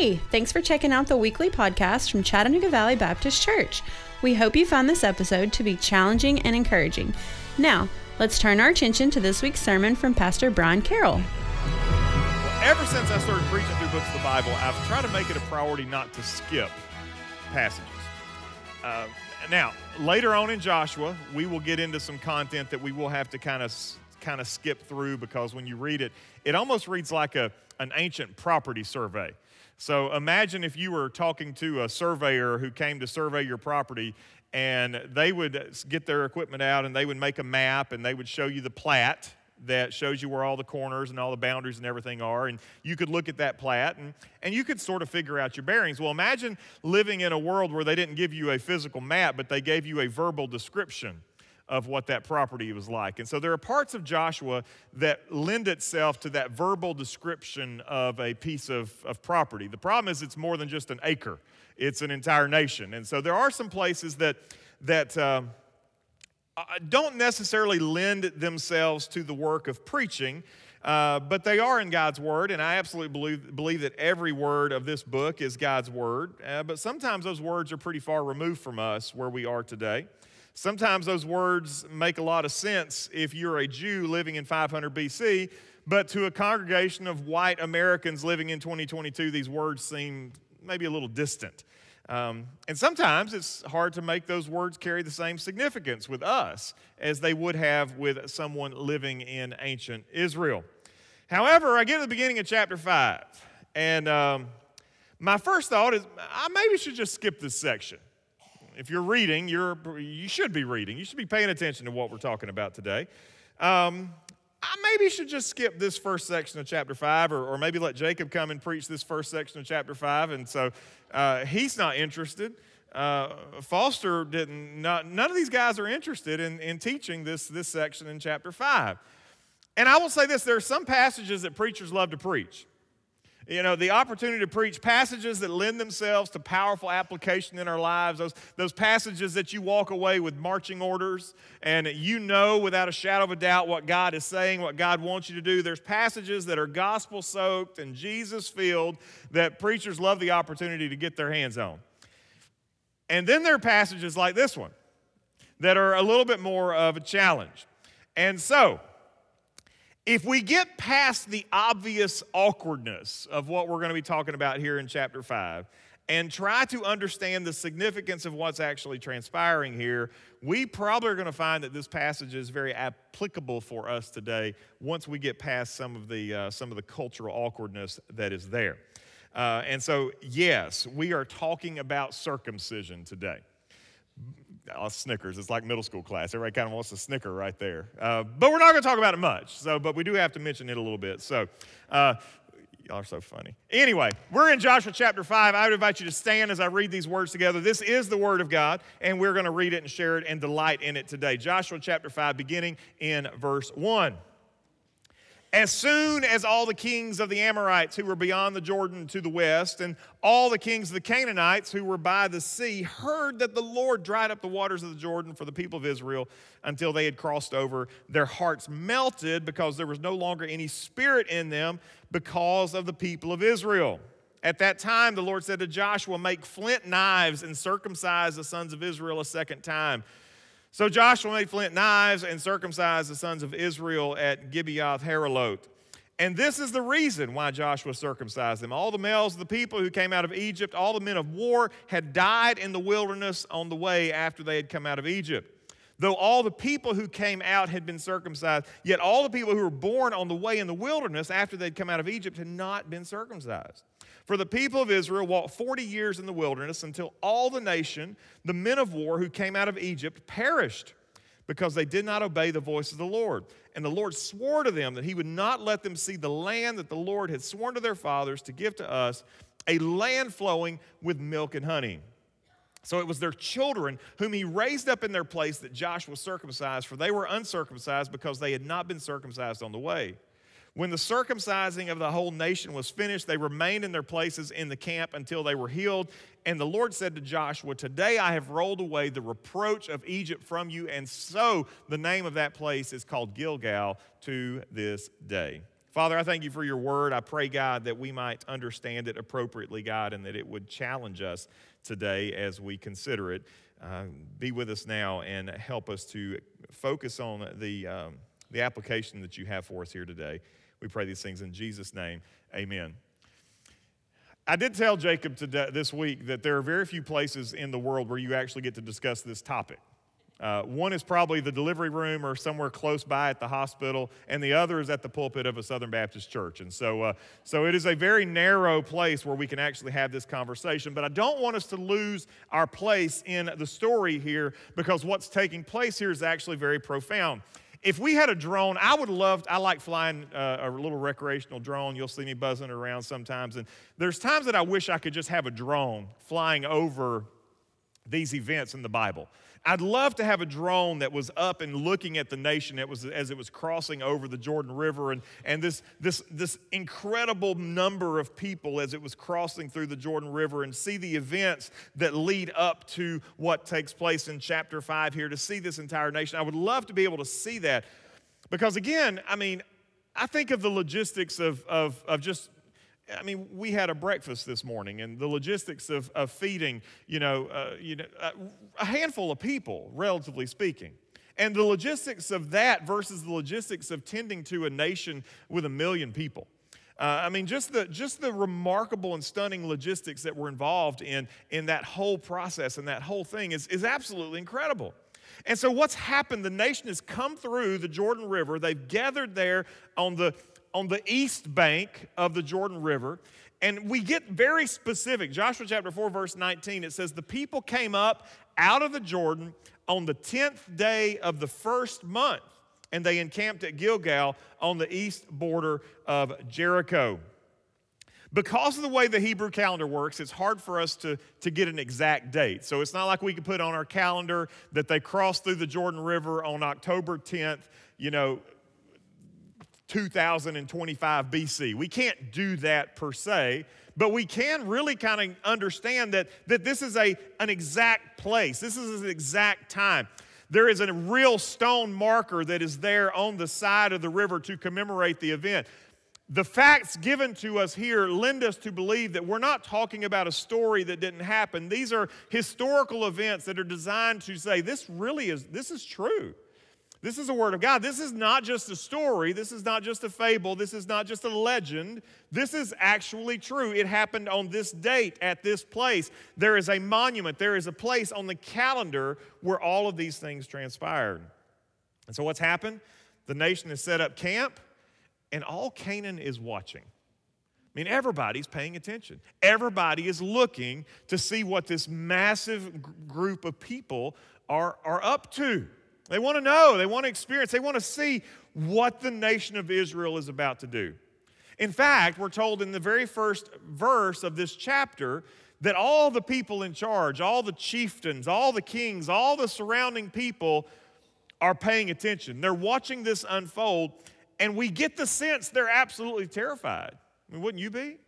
Hey, thanks for checking out the weekly podcast from Chattanooga Valley Baptist Church. We hope you found this episode to be challenging and encouraging. Now, let's turn our attention to this week's sermon from Pastor Brian Carroll. Ever since I started preaching through books of the Bible, I've tried to make it a priority not to skip passages. Uh, now, later on in Joshua, we will get into some content that we will have to kind of kind of skip through because when you read it, it almost reads like a, an ancient property survey. So imagine if you were talking to a surveyor who came to survey your property and they would get their equipment out and they would make a map and they would show you the plat that shows you where all the corners and all the boundaries and everything are. And you could look at that plat and, and you could sort of figure out your bearings. Well, imagine living in a world where they didn't give you a physical map, but they gave you a verbal description of what that property was like. And so there are parts of Joshua that lend itself to that verbal description of a piece of, of property. The problem is it's more than just an acre, it's an entire nation. And so there are some places that, that uh, uh don't necessarily lend themselves to the work of preaching. Uh, but they are in God's Word, and I absolutely believe, believe that every word of this book is God's Word. Uh, but sometimes those words are pretty far removed from us where we are today. Sometimes those words make a lot of sense if you're a Jew living in 500 BC, but to a congregation of white Americans living in 2022, these words seem maybe a little distant. Um, and sometimes it's hard to make those words carry the same significance with us as they would have with someone living in ancient Israel. However, I get to the beginning of chapter 5, and um, my first thought is I maybe should just skip this section if you're reading, you're, you should be reading. You should be paying attention to what we're talking about today. Um, I maybe should just skip this first section of chapter 5, or, or, maybe let Jacob come and preach this first section of chapter 5. And so uh, he's not interested. Uh, Foster didn't, not, none of these guys are interested in, in teaching this, this section in chapter 5. And I will say this there are some passages that preachers love to preach you know, the opportunity to preach passages that lend themselves to powerful application in our lives, those, those passages that you walk away with marching orders and you know without a shadow of a doubt what God is saying, what God wants you to do. There's passages that are gospel soaked and Jesus filled that preachers love the opportunity to get their hands on. And then there are passages like this one that are a little bit more of a challenge. And so, if we get past the obvious awkwardness of what we're going to be talking about here in chapter 5 and try to understand the significance of what's actually transpiring here, we probably are going to find that this passage is very applicable for us today once we get past some of the, uh, some of the cultural awkwardness that is there. Uh, and so, yes, we are talking about circumcision today uh, Snickers. It's like middle school class. Everybody kind of wants to snicker right there. Uh, but we're not going to talk about it much. So, but we do have to mention it a little bit. So, uh, y'all are so funny. Anyway, we're in Joshua chapter 5. I would invite you to stand as I read these words together. This is the Word of God, and we're going to read it and share it and delight in it today. Joshua chapter 5, beginning in verse 1. As soon as all the kings of the Amorites who were beyond the Jordan to the west, and all the kings of the Canaanites who were by the sea, heard that the Lord dried up the waters of the Jordan for the people of Israel until they had crossed over, their hearts melted because there was no longer any spirit in them because of the people of Israel. At that time, the Lord said to Joshua, Make flint knives and circumcise the sons of Israel a second time. So Joshua made flint knives and circumcised the sons of Israel at Gibeath Haaraloth. And this is the reason why Joshua circumcised them. All the males of the people who came out of Egypt, all the men of war, had died in the wilderness on the way after they had come out of Egypt. Though all the people who came out had been circumcised, yet all the people who were born on the way in the wilderness after they'd come out of Egypt had not been circumcised. For the people of Israel walked 40 years in the wilderness until all the nation, the men of war who came out of Egypt, perished because they did not obey the voice of the Lord. And the Lord swore to them that he would not let them see the land that the Lord had sworn to their fathers to give to us, a land flowing with milk and honey. So it was their children whom he raised up in their place that Joshua circumcised, for they were uncircumcised because they had not been circumcised on the way. When the circumcising of the whole nation was finished, they remained in their places in the camp until they were healed. And the Lord said to Joshua, Today I have rolled away the reproach of Egypt from you. And so the name of that place is called Gilgal to this day. Father, I thank you for your word. I pray, God, that we might understand it appropriately, God, and that it would challenge us today as we consider it. Uh, be with us now and help us to focus on the, um, the application that you have for us here today. We pray these things in Jesus' name. Amen. I did tell Jacob today, this week that there are very few places in the world where you actually get to discuss this topic. Uh, one is probably the delivery room or somewhere close by at the hospital, and the other is at the pulpit of a Southern Baptist church. And so, uh, so it is a very narrow place where we can actually have this conversation. But I don't want us to lose our place in the story here because what's taking place here is actually very profound. If we had a drone, I would love, I like flying uh, a little recreational drone. You'll see me buzzing around sometimes. And there's times that I wish I could just have a drone flying over these events in the Bible. I'd love to have a drone that was up and looking at the nation that was, as it was crossing over the Jordan River and, and this, this, this incredible number of people as it was crossing through the Jordan River and see the events that lead up to what takes place in chapter 5 here, to see this entire nation. I would love to be able to see that because, again, I mean, I think of the logistics of, of, of just I mean, we had a breakfast this morning, and the logistics of, of feeding, you know, uh, you know, uh, a handful of people, relatively speaking. And the logistics of that versus the logistics of tending to a nation with a million people. Uh, I mean, just the, just the remarkable and stunning logistics that were involved in, in that whole process and that whole thing is, is absolutely incredible. And so, what's happened, the nation has come through the Jordan River. They've gathered there on the, on the east bank of the Jordan River. And we get very specific. Joshua chapter 4, verse 19, it says, The people came up out of the Jordan on the 10th day of the first month, and they encamped at Gilgal on the east border of Jericho. Because of the way the Hebrew calendar works, it's hard for us to, to get an exact date. So it's not like we can put on our calendar that they crossed through the Jordan River on October 10th, you know, 2025 BC. We can't do that per se, but we can really kind of understand that, that this is a, an exact place, this is an exact time. There is a real stone marker that is there on the side of the river to commemorate the event. The facts given to us here lend us to believe that we're not talking about a story that didn't happen. These are historical events that are designed to say this really is this is true. This is a word of God. This is not just a story. This is not just a fable. This is not just a legend. This is actually true. It happened on this date at this place. There is a monument, there is a place on the calendar where all of these things transpired. And so, what's happened? The nation has set up camp, and all Canaan is watching. I mean, everybody's paying attention. Everybody is looking to see what this massive group of people are, are up to. They want to know, they want to experience, they want to see what the nation of Israel is about to do. In fact, we're told in the very first verse of this chapter that all the people in charge, all the chieftains, all the kings, all the surrounding people are paying attention. They're watching this unfold, and we get the sense they're absolutely terrified. I mean, wouldn't you be?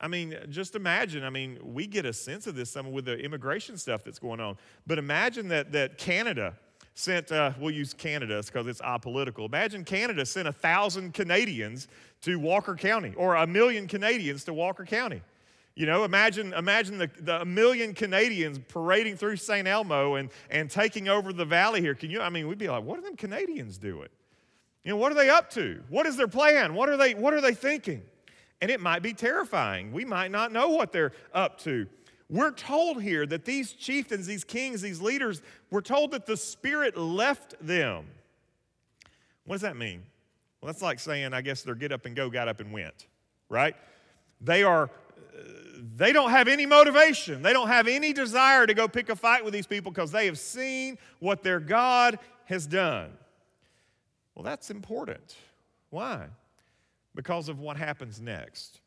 I mean, just imagine. I mean, we get a sense of this some with the immigration stuff that's going on. But imagine that that Canada sent, uh, we'll use Canada because it's apolitical. Imagine Canada sent a thousand Canadians to Walker County or a million Canadians to Walker County. You know, imagine, imagine the, the million Canadians parading through St. Elmo and, and taking over the valley here. Can you, I mean, we'd be like, what are them Canadians doing? You know, what are they up to? What is their plan? What are they, what are they thinking? And it might be terrifying. We might not know what they're up to. We're told here that these chieftains, these kings, these leaders, we're told that the Spirit left them. What does that mean? Well, that's like saying, I guess their get up and go got up and went, right? They are, they don't have any motivation. They don't have any desire to go pick a fight with these people because they have seen what their God has done. Well, that's important. Why? Because of what happens next.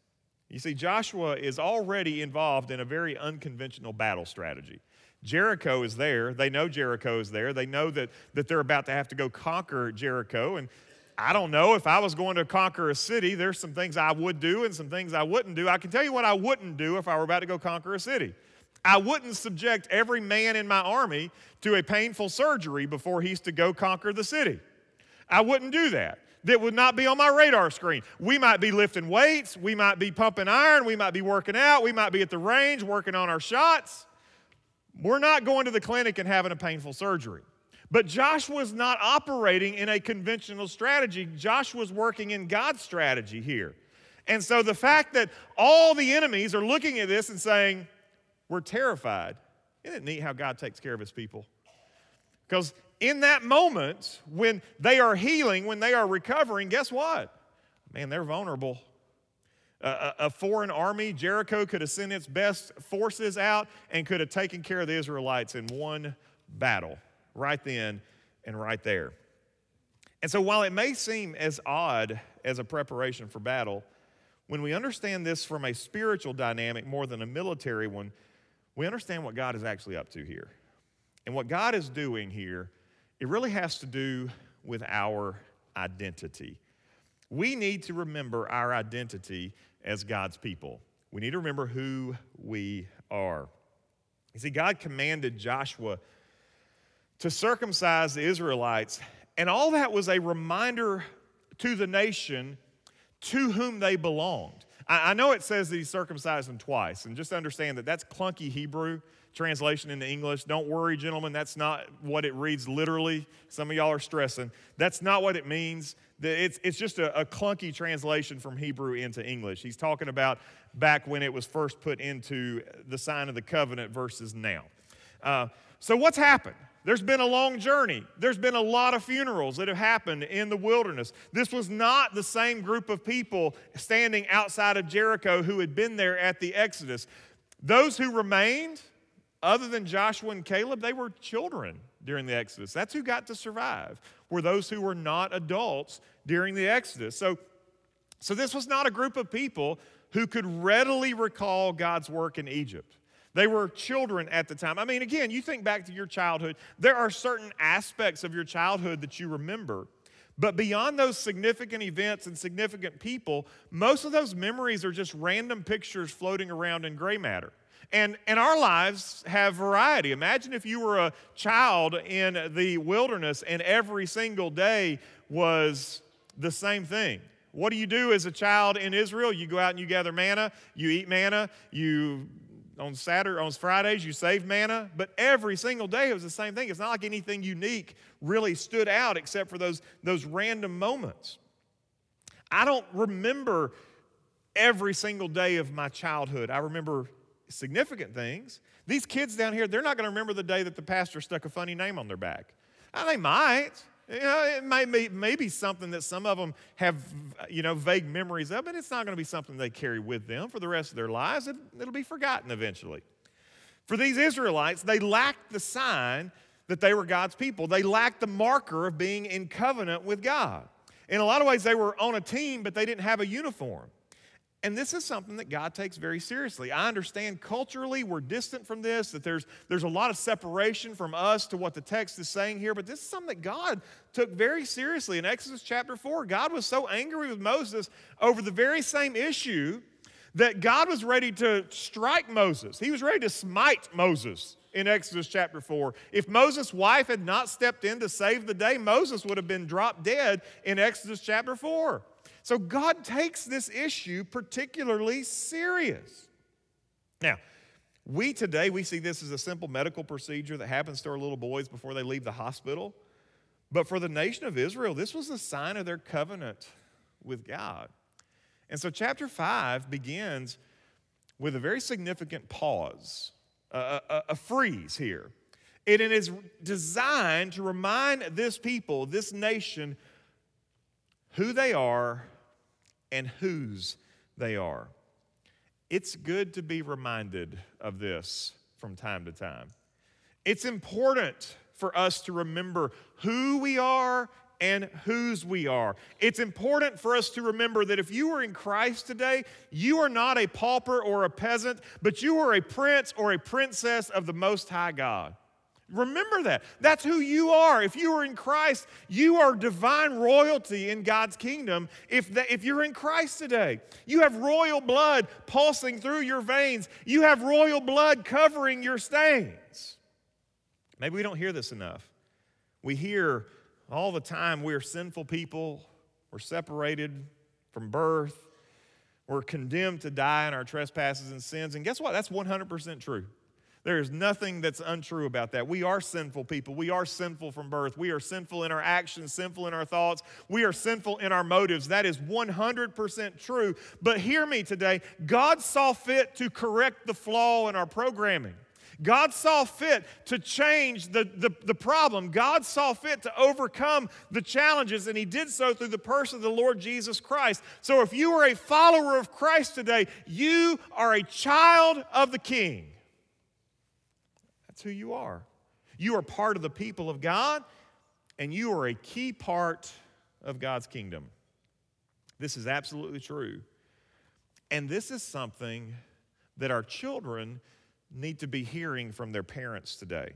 You see, Joshua is already involved in a very unconventional battle strategy. Jericho is there. They know Jericho is there. They know that, that they're about to have to go conquer Jericho. And I don't know if I was going to conquer a city, there's some things I would do and some things I wouldn't do. I can tell you what I wouldn't do if I were about to go conquer a city. I wouldn't subject every man in my army to a painful surgery before he's to go conquer the city. I wouldn't do that. That would not be on my radar screen. We might be lifting weights, we might be pumping iron, we might be working out, we might be at the range working on our shots. We're not going to the clinic and having a painful surgery. But Joshua's not operating in a conventional strategy. Joshua's working in God's strategy here. And so the fact that all the enemies are looking at this and saying, We're terrified. Isn't it neat how God takes care of his people? Because in that moment, when they are healing, when they are recovering, guess what? Man, they're vulnerable. A, a, foreign army, Jericho, could have sent its best forces out and could have taken care of the Israelites in one battle, right then and right there. And so, while it may seem as odd as a preparation for battle, when we understand this from a spiritual dynamic more than a military one, we understand what God is actually up to here. And what God is doing here, it really has to do with our identity. We need to remember our identity as God's people. We need to remember who we are. You see, God commanded Joshua to circumcise the Israelites, and all that was a reminder to the nation to whom they belonged. I, know it says that he circumcised them twice, and just understand that that's clunky Hebrew translation into English. Don't worry, gentlemen, that's not what it reads literally. Some of y'all are stressing. That's not what it means. It's, it's just a, a clunky translation from Hebrew into English. He's talking about back when it was first put into the sign of the covenant versus now. Uh, so, what's happened? There's been a long journey. There's been a lot of funerals that have happened in the wilderness. This was not the same group of people standing outside of Jericho who had been there at the Exodus. Those who remained, other than Joshua and Caleb, they were children during the Exodus. That's who got to survive, were those who were not adults during the Exodus. So, so this was not a group of people who could readily recall God's work in Egypt. They were children at the time. I mean, again, you think back to your childhood, there are certain aspects of your childhood that you remember. But beyond those significant events and significant people, most of those memories are just random pictures floating around in gray matter. And, and our lives have variety. Imagine if you were a child in the wilderness and every single day was the same thing. What do you do as a child in Israel? You go out and you gather manna, you eat manna, you on Saturday, on Fridays, you save manna, but every single day it was the same thing. It's not like anything unique really stood out except for those, those random moments. I don't remember every single day of my childhood. I remember significant things. These kids down here, they're not going to remember the day that the pastor stuck a funny name on their back. They might. You know, it may be, may be something that some of them have, you know, vague memories of, but it's not going to be something they carry with them for the rest of their lives. It, it'll be forgotten eventually. For these Israelites, they lacked the sign that they were God's people. They lacked the marker of being in covenant with God. In a lot of ways, they were on a team, but they didn't have a uniform. And this is something that God takes very seriously. I understand culturally we're distant from this, that there's, there's a lot of separation from us to what the text is saying here, but this is something that God took very seriously. In Exodus chapter 4, God was so angry with Moses over the very same issue that God was ready to strike Moses. He was ready to smite Moses in Exodus chapter 4. If Moses' wife had not stepped in to save the day, Moses would have been dropped dead in Exodus chapter 4. So God takes this issue particularly serious. Now, we today, we see this as a simple medical procedure that happens to our little boys before they leave the hospital. But for the nation of Israel, this was a sign of their covenant with God. And so, chapter 5 begins with a very significant pause, a, a, a freeze here. And it is designed to remind this people, this nation, who they are and whose they are. It's good to be reminded of this from time to time. It's important for us to remember who we are and whose we are. It's important for us to remember that if you are in Christ today, you are not a pauper or a peasant, but you are a prince or a princess of the Most High God. Remember that. That's who you are. If you are in Christ, you are divine royalty in God's kingdom. If, the, if you're in Christ today, you have royal blood pulsing through your veins, you have royal blood covering your stains. Maybe we don't hear this enough. We hear all the time we're sinful people, We're separated from birth. We're condemned to die in our trespasses and sins. And guess what? That's 100% true. There is nothing that's untrue about that. We are sinful people. We are sinful from birth. We are sinful in our actions, sinful in our thoughts. We are sinful in our motives. That is 100% true. But hear me today God saw fit to correct the flaw in our programming. God saw fit to change the, the, the, problem. God saw fit to overcome the challenges, and He did so through the person of the Lord Jesus Christ. So if you are a follower of Christ today, you are a child of the King. Who you are. You are part of the people of God, and you are a key part of God's kingdom. This is absolutely true. And this is something that our children need to be hearing from their parents today.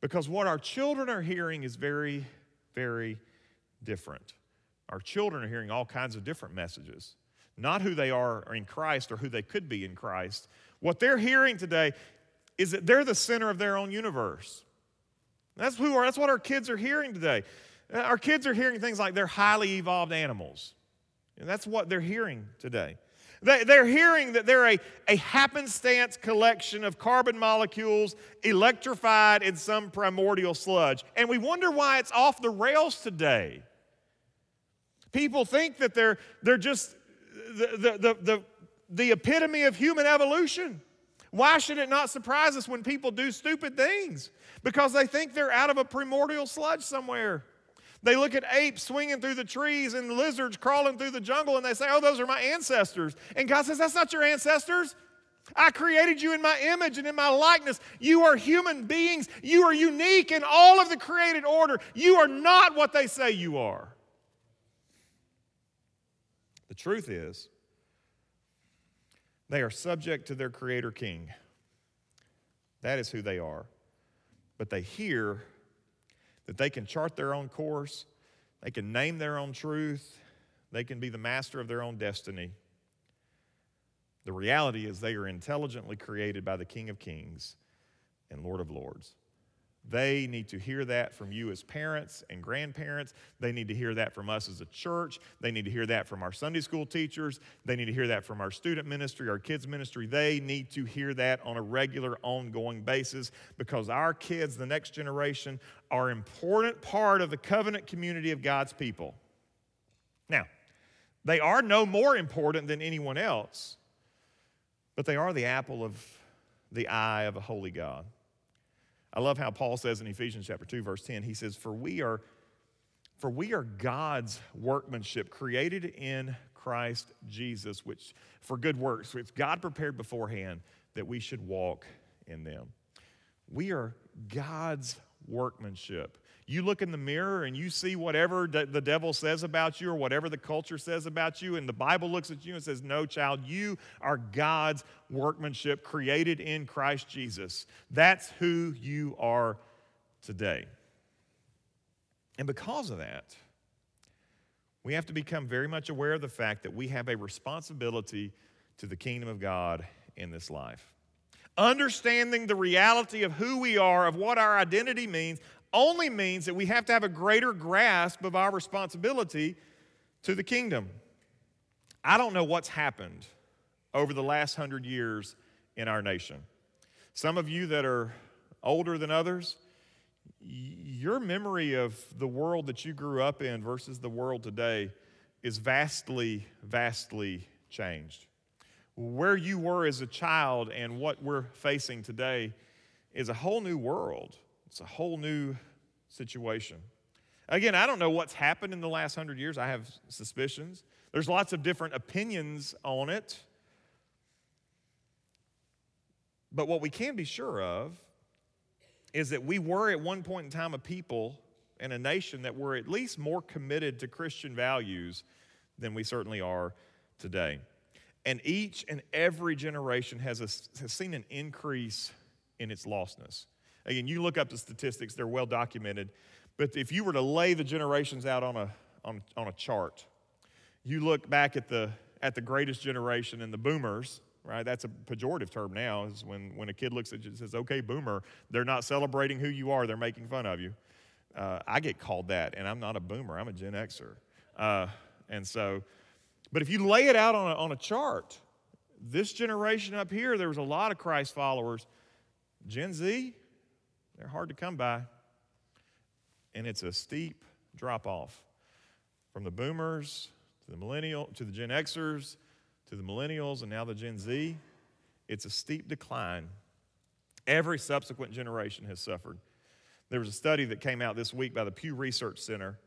Because what our children are hearing is very, very different. Our children are hearing all kinds of different messages, not who they are in Christ or who they could be in Christ. What they're hearing today is that they're the center of their own universe. That's, who are, that's what our kids are hearing today. Our kids are hearing things like they're highly evolved animals. And that's what they're hearing today. They, they're hearing that they're a, a happenstance collection of carbon molecules electrified in some primordial sludge. And we wonder why it's off the rails today. People think that they're, they're just the, the, the, the, the epitome of human evolution. Why should it not surprise us when people do stupid things? Because they think they're out of a primordial sludge somewhere. They look at apes swinging through the trees and lizards crawling through the jungle and they say, Oh, those are my ancestors. And God says, That's not your ancestors. I created you in my image and in my likeness. You are human beings. You are unique in all of the created order. You are not what they say you are. The truth is, they are subject to their Creator King. That is who they are. But they hear that they can chart their own course, they can name their own truth, they can be the master of their own destiny. The reality is, they are intelligently created by the King of Kings and Lord of Lords. They need to hear that from you as parents and grandparents. They need to hear that from us as a church. They need to hear that from our Sunday school teachers. They need to hear that from our student ministry, our kids' ministry. They need to hear that on a regular, ongoing basis because our kids, the next generation, are an important part of the covenant community of God's people. Now, they are no more important than anyone else, but they are the apple of the eye of a holy God. I love how Paul says in Ephesians chapter 2 verse 10 he says for we are for we are God's workmanship created in Christ Jesus which for good works which God prepared beforehand that we should walk in them. We are God's workmanship. You look in the mirror and you see whatever the devil says about you or whatever the culture says about you, and the Bible looks at you and says, No, child, you are God's workmanship created in Christ Jesus. That's who you are today. And because of that, we have to become very much aware of the fact that we have a responsibility to the kingdom of God in this life. Understanding the reality of who we are, of what our identity means, only means that we have to have a greater grasp of our responsibility to the kingdom. I don't know what's happened over the last hundred years in our nation. Some of you that are older than others, your memory of the world that you grew up in versus the world today is vastly, vastly changed. Where you were as a child and what we're facing today is a whole new world. It's a whole new situation. Again, I don't know what's happened in the last hundred years. I have suspicions. There's lots of different opinions on it. But what we can be sure of is that we were at one point in time a people and a nation that were at least more committed to Christian values than we certainly are today. And each and every generation has, a, has seen an increase in its lostness. Again, you look up the statistics, they're well documented. But if you were to lay the generations out on a, on, on a chart, you look back at the, at the greatest generation and the boomers, right? That's a pejorative term now, is when, when a kid looks at you and says, okay, boomer, they're not celebrating who you are, they're making fun of you. Uh, I get called that, and I'm not a boomer, I'm a Gen Xer. Uh, And so, but if you lay it out on a, on a chart, this generation up here, there was a lot of Christ followers. Gen Z, they're hard to come by. And it's a steep drop off from the boomers to the millennial to the Gen Xers to the millennials and now the Gen Z. It's a steep decline. Every subsequent generation has suffered. There was a study that came out this week by the Pew Research Center,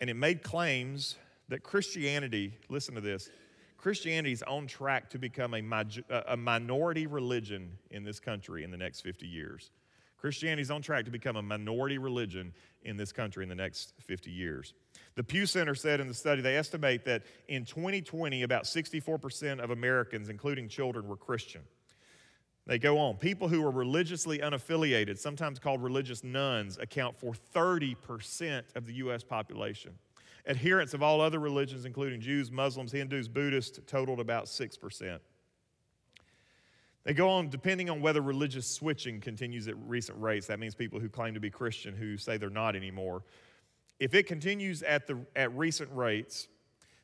and it made claims that Christianity, listen to this, Christianity is on track to become a, a minority religion in this country in the next 50 years. Christianity is on track to become a minority religion in this country in the next 50 years. The Pew Center said in the study they estimate that in 2020, about 64% of Americans, including children, were Christian. They go on. People who are religiously unaffiliated, sometimes called religious nones, account for 30% of the U.S. population. Adherents of all other religions, including Jews, Muslims, Hindus, Buddhists, totaled about 6%. They go on, depending on whether religious switching continues at recent rates. That means people who claim to be Christian who say they're not anymore. If it continues at, the, at recent rates,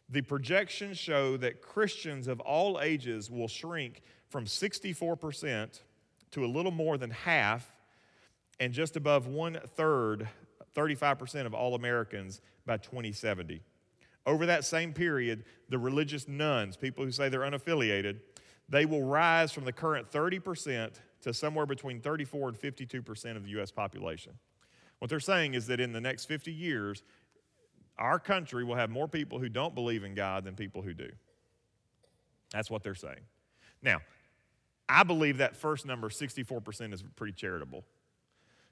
the projections show that Christians of all ages will shrink from 64% to a little more than half and just above one third, 35% of all Americans by 2070. Over that same period, the religious nones, people who say they're unaffiliated, they will rise from the current 30% to somewhere between 34 and 52% of the U.S. population. What they're saying is that in the next 50 years, our country will have more people who don't believe in God than people who do. That's what they're saying. Now, I believe that first number, 64%, is pretty charitable.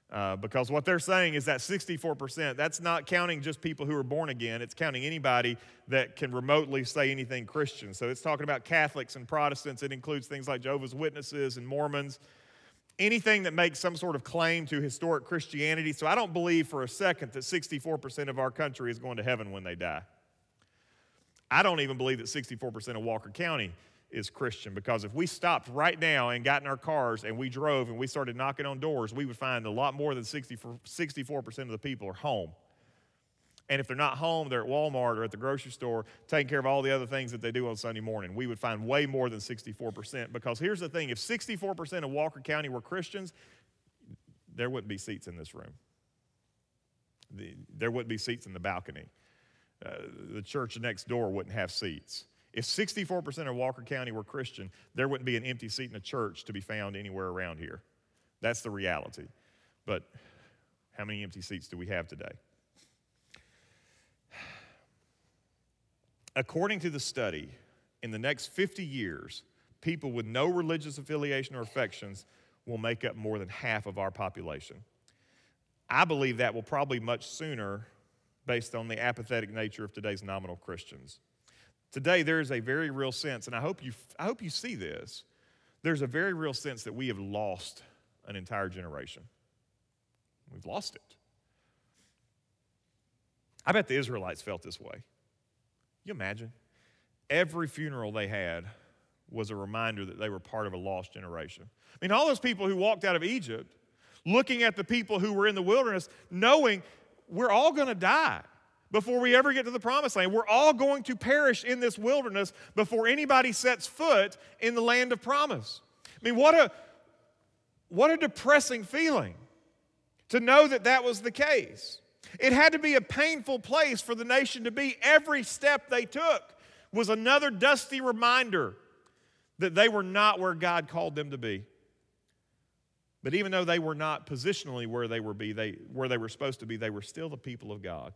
Uh, because what they're saying is that 64%, that's not counting just people who are born again, it's counting anybody that can remotely say anything Christian. So it's talking about Catholics and Protestants, it includes things like Jehovah's Witnesses and Mormons, anything that makes some sort of claim to historic Christianity. So I don't believe for a second that 64% of our country is going to heaven when they die. I don't even believe that 64% of Walker County is Christian because if we stopped right now and got in our cars and we drove and we started knocking on doors, we would find a lot more than 64% of the people are home. And if they're not home, they're at Walmart or at the grocery store taking care of all the other things that they do on Sunday morning. We would find way more than 64% because here's the thing if 64% of Walker County were Christians, there wouldn't be seats in this room. The, there wouldn't be seats in the balcony. Uh, the church next door wouldn't have seats. If 64% of Walker County were Christian, there wouldn't be an empty seat in a church to be found anywhere around here. That's the reality. But how many empty seats do we have today? According to the study, in the next 50 years, people with no religious affiliation or affections will make up more than half of our population. I believe that will probably much sooner based on the apathetic nature of today's nominal Christians. Today, there is a very real sense, and I hope, you, I hope you see this. There's a very real sense that we have lost an entire generation. We've lost it. I bet the Israelites felt this way. You imagine? Every funeral they had was a reminder that they were part of a lost generation. I mean, all those people who walked out of Egypt, looking at the people who were in the wilderness, knowing we're all going to die before we ever get to the promised land. We're all going to perish in this wilderness before anybody sets foot in the land of promise. I mean, what a, what a depressing feeling to know that that was the case. It had to be a painful place for the nation to be. Every step they took was another dusty reminder that they were not where God called them to be. But even though they were not positionally where they were be, they where they were supposed to be, they were still the people of God.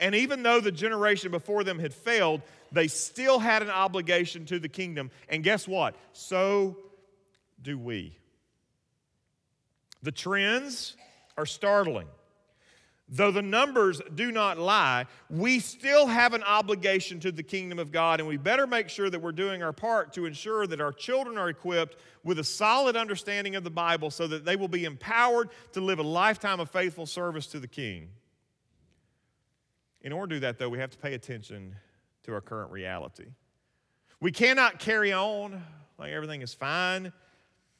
And even though the generation before them had failed, they still had an obligation to the kingdom. And guess what? So do we. The trends are startling. Though the numbers do not lie, we still have an obligation to the kingdom of God, and we better make sure that we're doing our part to ensure that our children are equipped with a solid understanding of the Bible so that they will be empowered to live a lifetime of faithful service to the King. In order to do that, though, we have to pay attention to our current reality. We cannot carry on like everything is fine.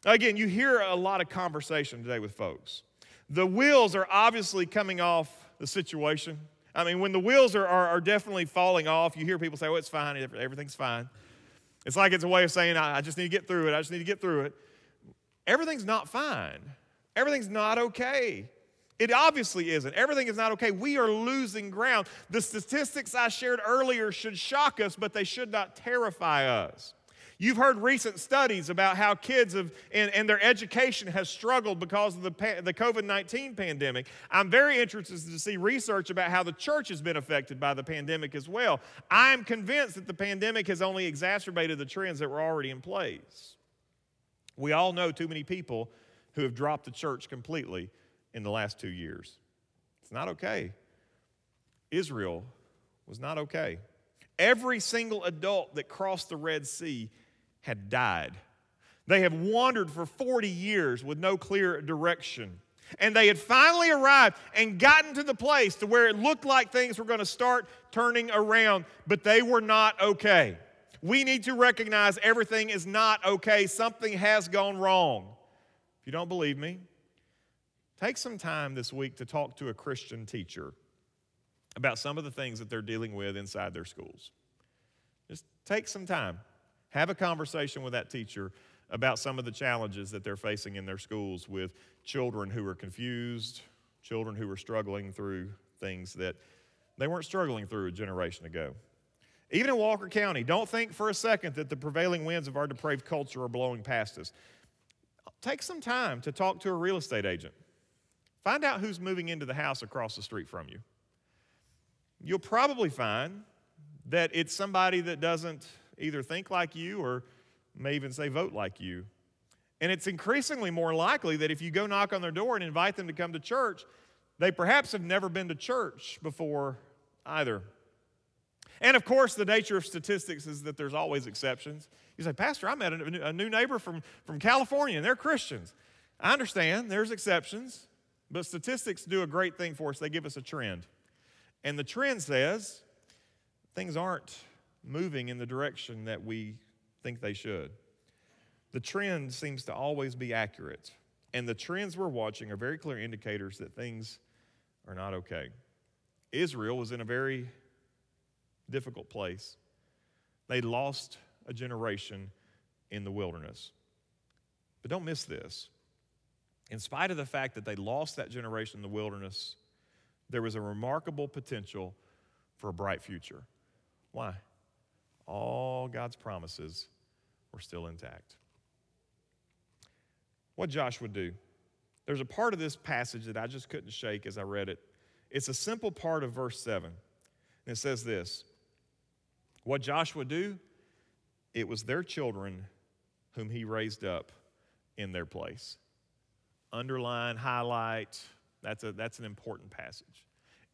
Again, you hear a lot of conversation today with folks. The wheels are obviously coming off the situation. I mean, when the wheels are, are, are definitely falling off, you hear people say, oh, it's fine, everything's fine. It's like it's a way of saying, I, I just need to get through it, I just need to get through it. Everything's not fine, everything's not okay. It obviously isn't. Everything is not okay. We are losing ground. The statistics I shared earlier should shock us, but they should not terrify us. You've heard recent studies about how kids have, and, and their education has struggled because of the, the COVID 19 pandemic. I'm very interested to see research about how the church has been affected by the pandemic as well. I am convinced that the pandemic has only exacerbated the trends that were already in place. We all know too many people who have dropped the church completely in the last two years. It's not okay. Israel was not okay. Every single adult that crossed the Red Sea had died. They have wandered for 40 years with no clear direction. And they had finally arrived and gotten to the place to where it looked like things were going to start turning around, but they were not okay. We need to recognize everything is not okay. Something has gone wrong. If you don't believe me, Take some time this week to talk to a Christian teacher about some of the things that they're dealing with inside their schools. Just take some time. Have a conversation with that teacher about some of the challenges that they're facing in their schools with children who are confused, children who are struggling through things that they weren't struggling through a generation ago. Even in Walker County, don't think for a second that the prevailing winds of our depraved culture are blowing past us. Take some time to talk to a real estate agent. Find out who's moving into the house across the street from you. You'll probably find that it's somebody that doesn't either think like you or may even say vote like you. And it's increasingly more likely that if you go knock on their door and invite them to come to church, they perhaps have never been to church before either. And of course, the nature of statistics is that there's always exceptions. You say, Pastor, I met a new neighbor from, from California and they're Christians. I understand, there's exceptions. But statistics do a great thing for us. They give us a trend. And the trend says things aren't moving in the direction that we think they should. The trend seems to always be accurate. And the trends we're watching are very clear indicators that things are not okay. Israel was in a very difficult place. They lost a generation in the wilderness. But don't miss this in spite of the fact that they lost that generation in the wilderness, there was a remarkable potential for a bright future. Why? All God's promises were still intact. What Joshua do? There's a part of this passage that I just couldn't shake as I read it. It's a simple part of verse 7. And it says this What Joshua do? It was their children whom he raised up in their place underline, highlight. That's, a, that's an important passage.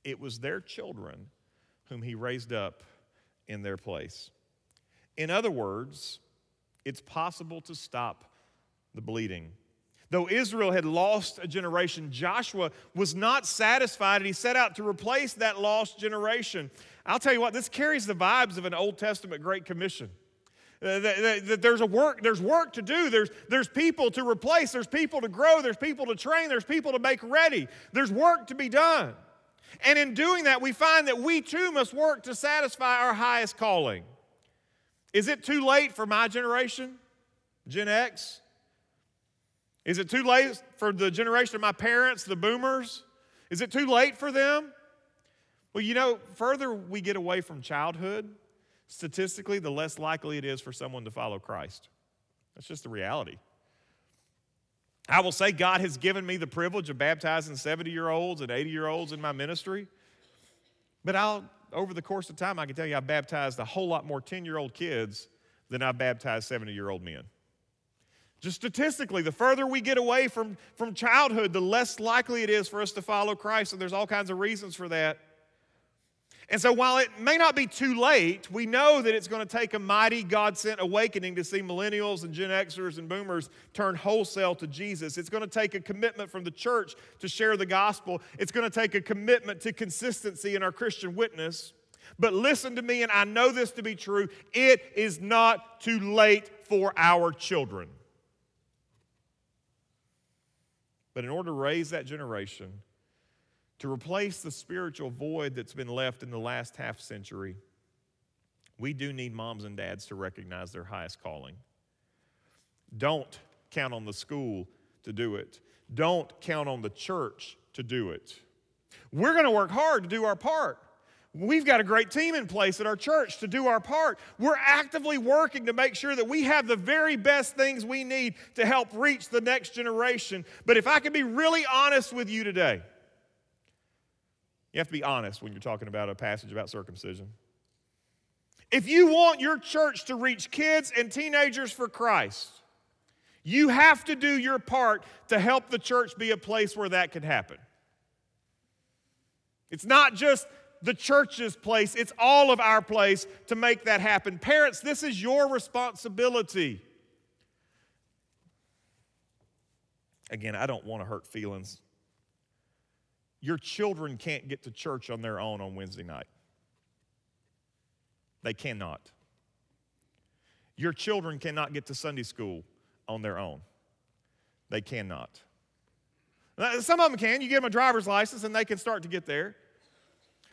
It was their children whom he raised up in their place. In other words, it's possible to stop the bleeding. Though Israel had lost a generation, Joshua was not satisfied and he set out to replace that lost generation. I'll tell you what, this carries the vibes of an Old Testament Great Commission. That, there's a work there's work to do. There's, there's people to replace. There's people to grow. There's people to train. There's people to make ready. There's work to be done. And in doing that we find that we too must work to satisfy our highest calling. Is it too late for my generation gen x? Is it too late for the generation of my parents the boomers? Is it too late for them? Well you know further we get away from childhood statistically, the less likely it is for someone to follow Christ. That's just the reality. I will say God has given me the privilege of baptizing 70 year olds and 80 year olds in my ministry. But I'll, over the course of time, I can tell you I've baptized a whole lot more 10 year old kids than I've baptized 70 year old men. Just statistically, the further we get away from, from childhood, the less likely it is for us to follow Christ. And there's all kinds of reasons for that. And so, while it may not be too late, we know that it's going to take a mighty God sent awakening to see millennials and Gen Xers and boomers turn wholesale to Jesus. It's going to take a commitment from the church to share the gospel. It's going to take a commitment to consistency in our Christian witness. But listen to me, and I know this to be true it is not too late for our children. But in order to raise that generation, To replace the spiritual void that's been left in the last half century, we do need moms and dads to recognize their highest calling. Don't count on the school to do it. Don't count on the church to do it. We're going to work hard to do our part. We've got a great team in place at our church to do our part. We're actively working to make sure that we have the very best things we need to help reach the next generation. But if I can be really honest with you today, you have to be honest when you're talking about a passage about circumcision. If you want your church to reach kids and teenagers for Christ, you have to do your part to help the church be a place where that can happen. It's not just the church's place, it's all of our place to make that happen. Parents, this is your responsibility. Again, I don't want to hurt feelings. Your children can't get to church on their own on Wednesday night. They cannot. Your children cannot get to Sunday school on their own. They cannot. Some of them can. You give them a driver's license and they can start to get there.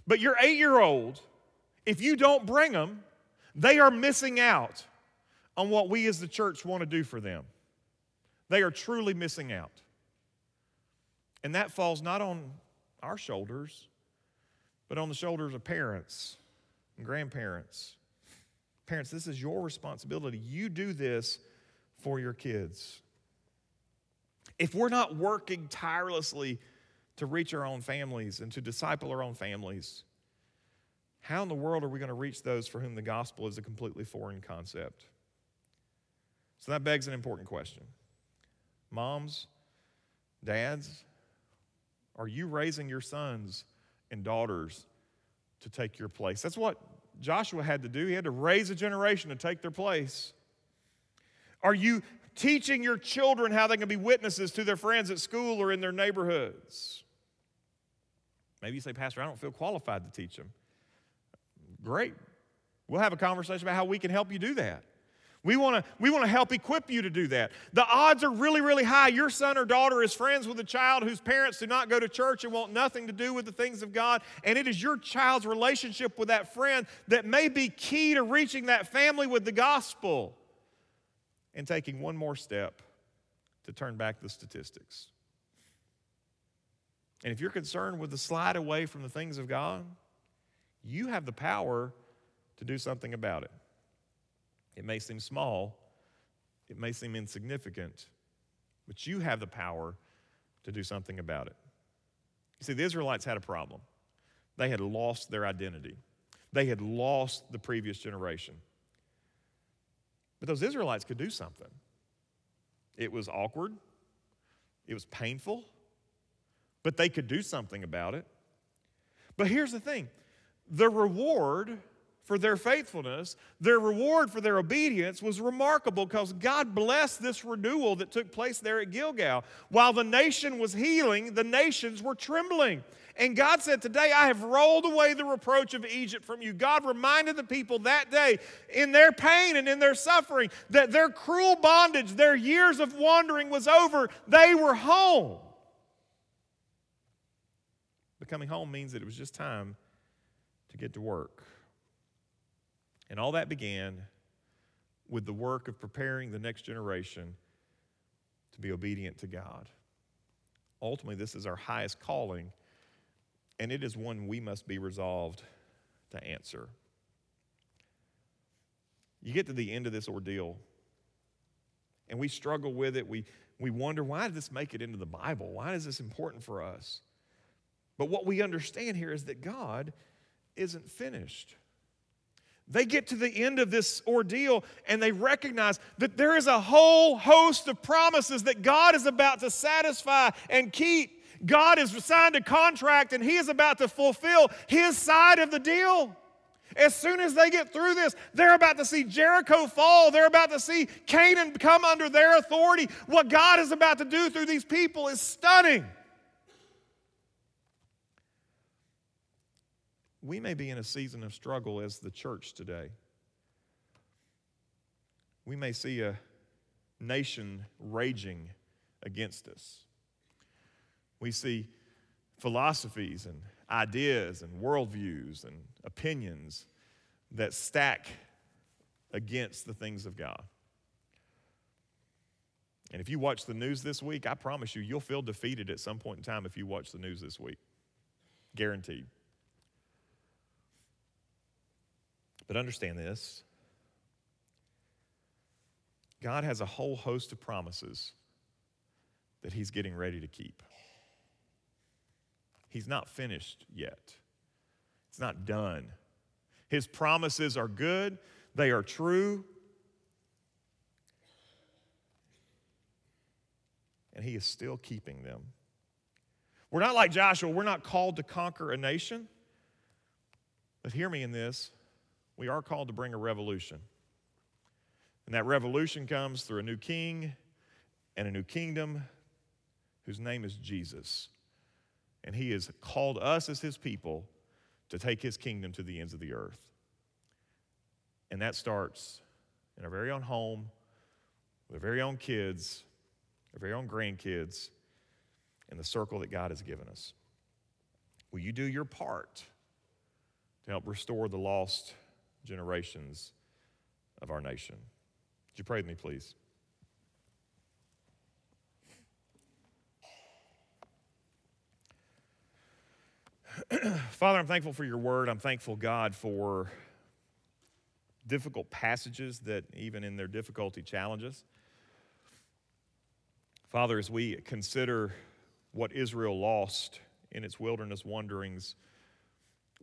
But your eight year old, if you don't bring them, they are missing out on what we as the church want to do for them. They are truly missing out. And that falls not on our shoulders, but on the shoulders of parents and grandparents. Parents, this is your responsibility. You do this for your kids. If we're not working tirelessly to reach our own families and to disciple our own families, how in the world are we going to reach those for whom the gospel is a completely foreign concept? So that begs an important question. Moms, dads, are you raising your sons and daughters to take your place? That's what Joshua had to do. He had to raise a generation to take their place. Are you teaching your children how they can be witnesses to their friends at school or in their neighborhoods? Maybe you say, Pastor, I don't feel qualified to teach them. Great. We'll have a conversation about how we can help you do that. We want to we want to help equip you to do that. The odds are really really high. Your son or daughter is friends with a child whose parents do not go to church and want nothing to do with the things of God, and it is your child's relationship with that friend that may be key to reaching that family with the gospel and taking one more step to turn back the statistics. And if you're concerned with the slide away from the things of God, you have the power to do something about it. It may seem small, it may seem insignificant, but you have the power to do something about it. You see, the Israelites had a problem. They had lost their identity, they had lost the previous generation. But those Israelites could do something. It was awkward, it was painful, but they could do something about it. But here's the thing the reward for their faithfulness, their reward for their obedience was remarkable because God blessed this renewal that took place there at Gilgal. While the nation was healing, the nations were trembling. And God said, Today I have rolled away the reproach of Egypt from you. God reminded the people that day, in their pain and in their suffering, that their cruel bondage, their years of wandering was over. They were home. But coming home means that it was just time to get to work. And all that began with the work of preparing the next generation to be obedient to God. Ultimately, this is our highest calling, and it is one we must be resolved to answer. You get to the end of this ordeal, and we struggle with it. We, we wonder why did this make it into the Bible? Why is this important for us? But what we understand here is that God isn't finished. They get to the end of this ordeal and they recognize that there is a whole host of promises that God is about to satisfy and keep. God has signed a contract and He is about to fulfill His side of the deal. As soon as they get through this, they're about to see Jericho fall. They're about to see Canaan come under their authority. What God is about to do through these people is stunning. We may be in a season of struggle as the church today. We may see a nation raging against us. We see philosophies and ideas and worldviews and opinions that stack against the things of God. And if you watch the news this week, I promise you, you'll feel defeated at some point in time if you watch the news this week. Guaranteed. But understand this God has a whole host of promises that He's getting ready to keep. He's not finished yet, it's not done. His promises are good, they are true. And he is still keeping them. We're not like Joshua, we're not called to conquer a nation. But hear me in this we are called to bring a revolution. And that revolution comes through a new king and a new kingdom whose name is Jesus. And he has called us as his people to take his kingdom to the ends of the earth. And that starts in our very own home, with our very own kids, our very own grandkids, and the circle that God has given us. Will you do your part to help restore the lost generations of our nation? Would you pray with me, please? Father, I'm thankful for your word. I'm thankful, God, for difficult passages that, even in their difficulty, challenges. Father, as we consider what Israel lost in its wilderness wanderings,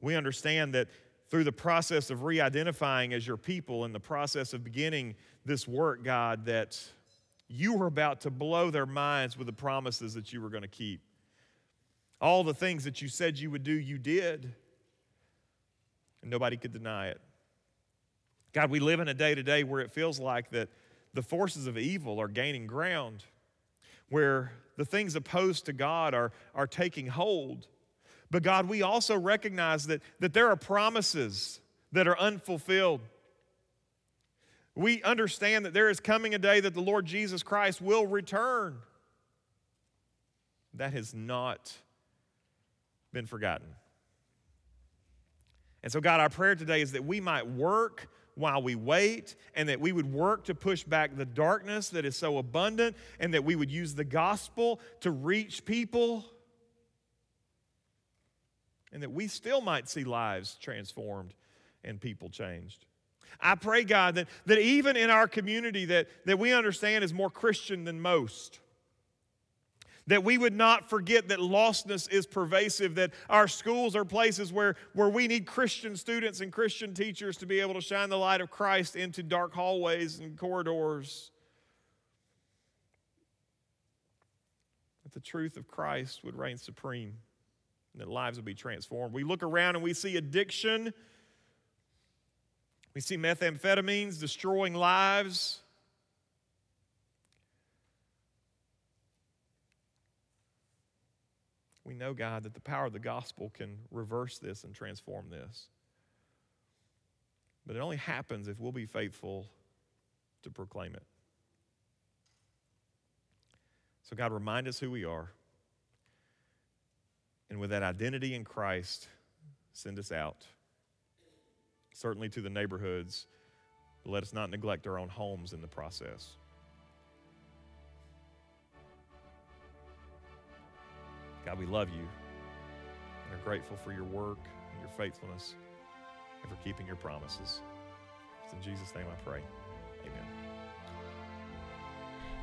we understand that through the process of re identifying as your people and the process of beginning this work, God, that you were about to blow their minds with the promises that you were going to keep. All the things that you said you would do, you did. And nobody could deny it. God, we live in a day to day where it feels like that the forces of evil are gaining ground, where the things opposed to God are, are taking hold. But God, we also recognize that, that there are promises that are unfulfilled. We understand that there is coming a day that the Lord Jesus Christ will return. That has not been forgotten. And so, God, our prayer today is that we might work while we wait, and that we would work to push back the darkness that is so abundant, and that we would use the gospel to reach people, and that we still might see lives transformed and people changed. I pray, God, that, that even in our community that, that we understand is more Christian than most that we would not forget that lostness is pervasive, that our schools are places where, where we need Christian students and Christian teachers to be able to shine the light of Christ into dark hallways and corridors. That the truth of Christ would reign supreme that lives will be transformed. We look around and we see addiction. We see methamphetamines destroying lives. we know, God, that the power of the gospel can reverse this and transform this. But it only happens if we'll be faithful to proclaim it. So, God, remind us who we are. And with that identity in Christ, send us out. Certainly to the neighborhoods, let us not neglect our own homes in the process. God, we love you and are grateful for your work and your faithfulness and for keeping your promises. It's in Jesus' name I pray. Amen.